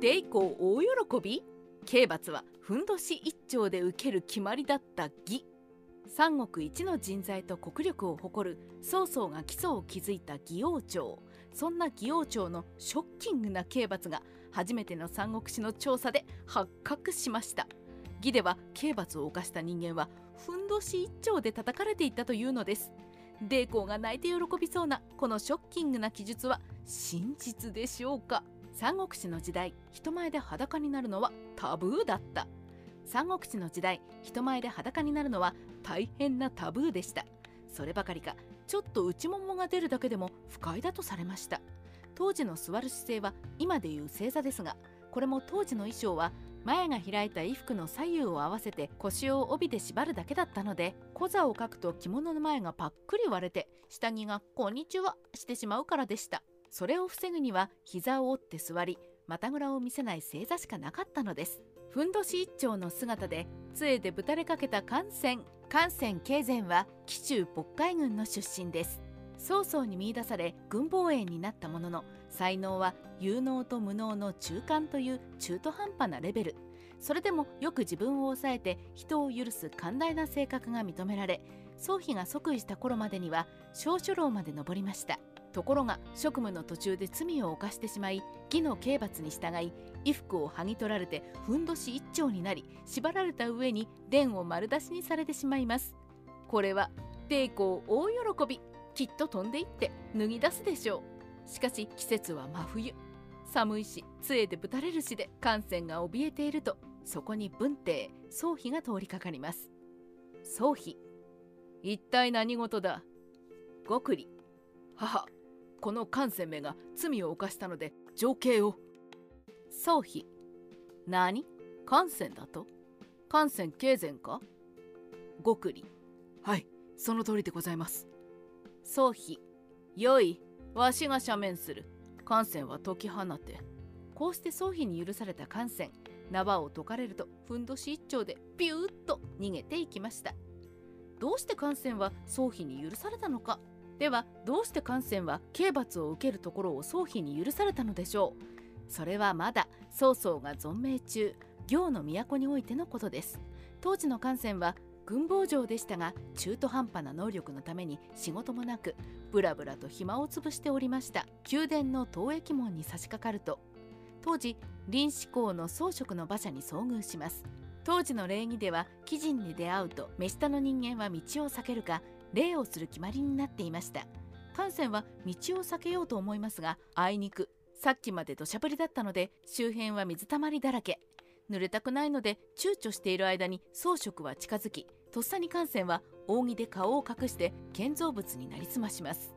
で以降大喜び？刑罰はふんどし一丁で受ける決まりだった義三国一の人材と国力を誇る曹操が基礎を築いた義王朝。そんな義王朝のショッキングな刑罰が初めての三国志の調査で発覚しました。義では刑罰を犯した人間はふんどし一丁で叩かれていたというのです。デーコーが泣いて喜びそうなこのショッキングな記述は真実でしょうか？三国志の時代人前で裸になるのはタブーだった。三国志の時代人前で裸になるのは大変なタブーでした。そればかりかちょっと内ももが出るだけでも不快だとされました。当時の座る姿勢は今でいう正座ですがこれも当時の衣装は前が開いた衣服の左右を合わせて腰を帯で縛るだけだったので小座を書くと着物の前がパックリ割れて下着が「こんにちは」してしまうからでした。それを防ぐには膝を折って座り股ぐらを見せない正座しかなかったのです。ふんどし一丁の姿で杖でぶたれかけた艦船艦船慶前は紀州渤海軍の出身です。曹操に見出され軍防衛になったものの才能は有能と無能の中間という中途半端なレベル。それでもよく自分を抑えて人を許す寛大な性格が認められ宗妃が即位した頃までには小書楼まで上りました。ところが職務の途中で罪を犯してしまい義の刑罰に従い衣服を剥ぎ取られてふんどし一丁になり縛られた上に殿を丸出しにされてしまいます。これは抵抗大喜びきっと飛んでいって脱ぎ出すでしょう。しかし季節は真冬。寒いし杖でぶたれるしで艦船が怯えているとそこに文帝宗妃が通りかかります。宗妃一体何事だ？極利母この艦船めが罪を犯したので情景を。宗妃何？艦船だと？艦船経前か？極利はいその通りでございます。宗妃よい。わしが斜面する。艦船は解き放て。こうして宗妃に許された艦船縄を解かれるとふんどし一丁でピューッと逃げていきました。どうして艦船は宗妃に許されたのか？ではどうして艦船は刑罰を受けるところを宗妃に許されたのでしょう？それはまだ曹操が存命中行の都においてのことです。当時の艦船は軍防城でしたが中途半端な能力のために仕事もなくブラブラと暇を潰しておりました。宮殿の当駅門に差し掛かると。当時臨死公の装飾の馬車に遭遇します。当時の礼儀では貴人に出会うと目下の人間は道を避けるか礼をする決まりになっていました。艦船は道を避けようと思いますがあいにくさっきまで土砂降りだったので周辺は水たまりだらけ。濡れたくないので躊躇している間に装飾は近づきとっさに艦船は扇で顔を隠して建造物になりすまします。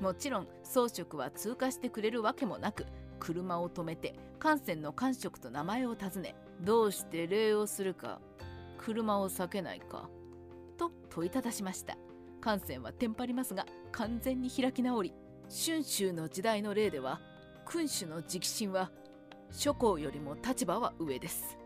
もちろん装飾は通過してくれるわけもなく車を止めて艦船の官職と名前を尋ねどうして礼をするか車を避けないかと問いただしました。艦船はテンパりますが完全に開き直り春秋の時代の例では君主の直進は諸侯よりも立場は上です。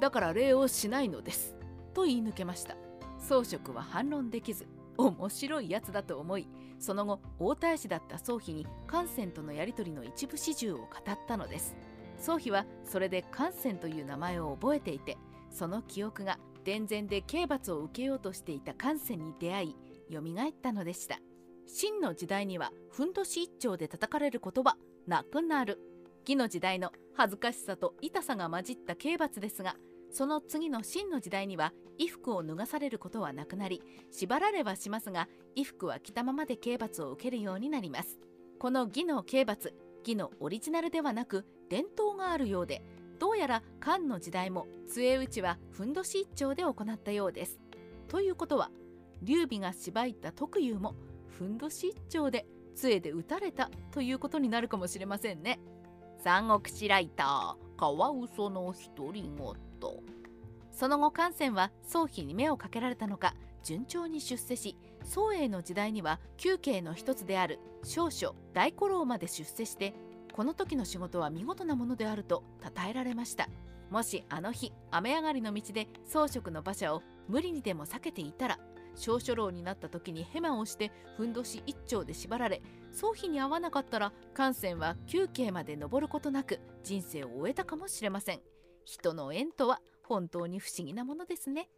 だから礼をしないのです。と言い抜けました。装飾は反論できず面白いやつだと思いその後王太子だった宗妃に艦船とのやり取りの一部始終を語ったのです。宗妃はそれで艦船という名前を覚えていてその記憶が伝前で刑罰を受けようとしていた艦船に出会い蘇ったのでした。真の時代にはふんどし一丁で叩かれることはなくなる。義の時代の恥ずかしさと痛さが混じった刑罰ですがその次の真の時代には衣服を脱がされることはなくなり縛られはしますが衣服は着たままで刑罰を受けるようになります。この義の刑罰義のオリジナルではなく伝統があるようでどうやら漢の時代も杖打ちはふんどし一丁で行ったようです。ということは劉備がしばいた特有もふんどし一丁で杖で打たれたということになるかもしれませんね。三国志ライターカワウソの独り言。その後艦船は宗妃に目をかけられたのか順調に出世し宋英の時代には宮慶の一つである少書大古老まで出世してこの時の仕事は見事なものであると称えられました。もしあの日雨上がりの道で装飾の馬車を無理にでも避けていたら小書楼になった時にヘマをしてふんどし一丁で縛られ宗妃に合わなかったら感染は休憩まで登ることなく人生を終えたかもしれません。人の縁とは本当に不思議なものですね。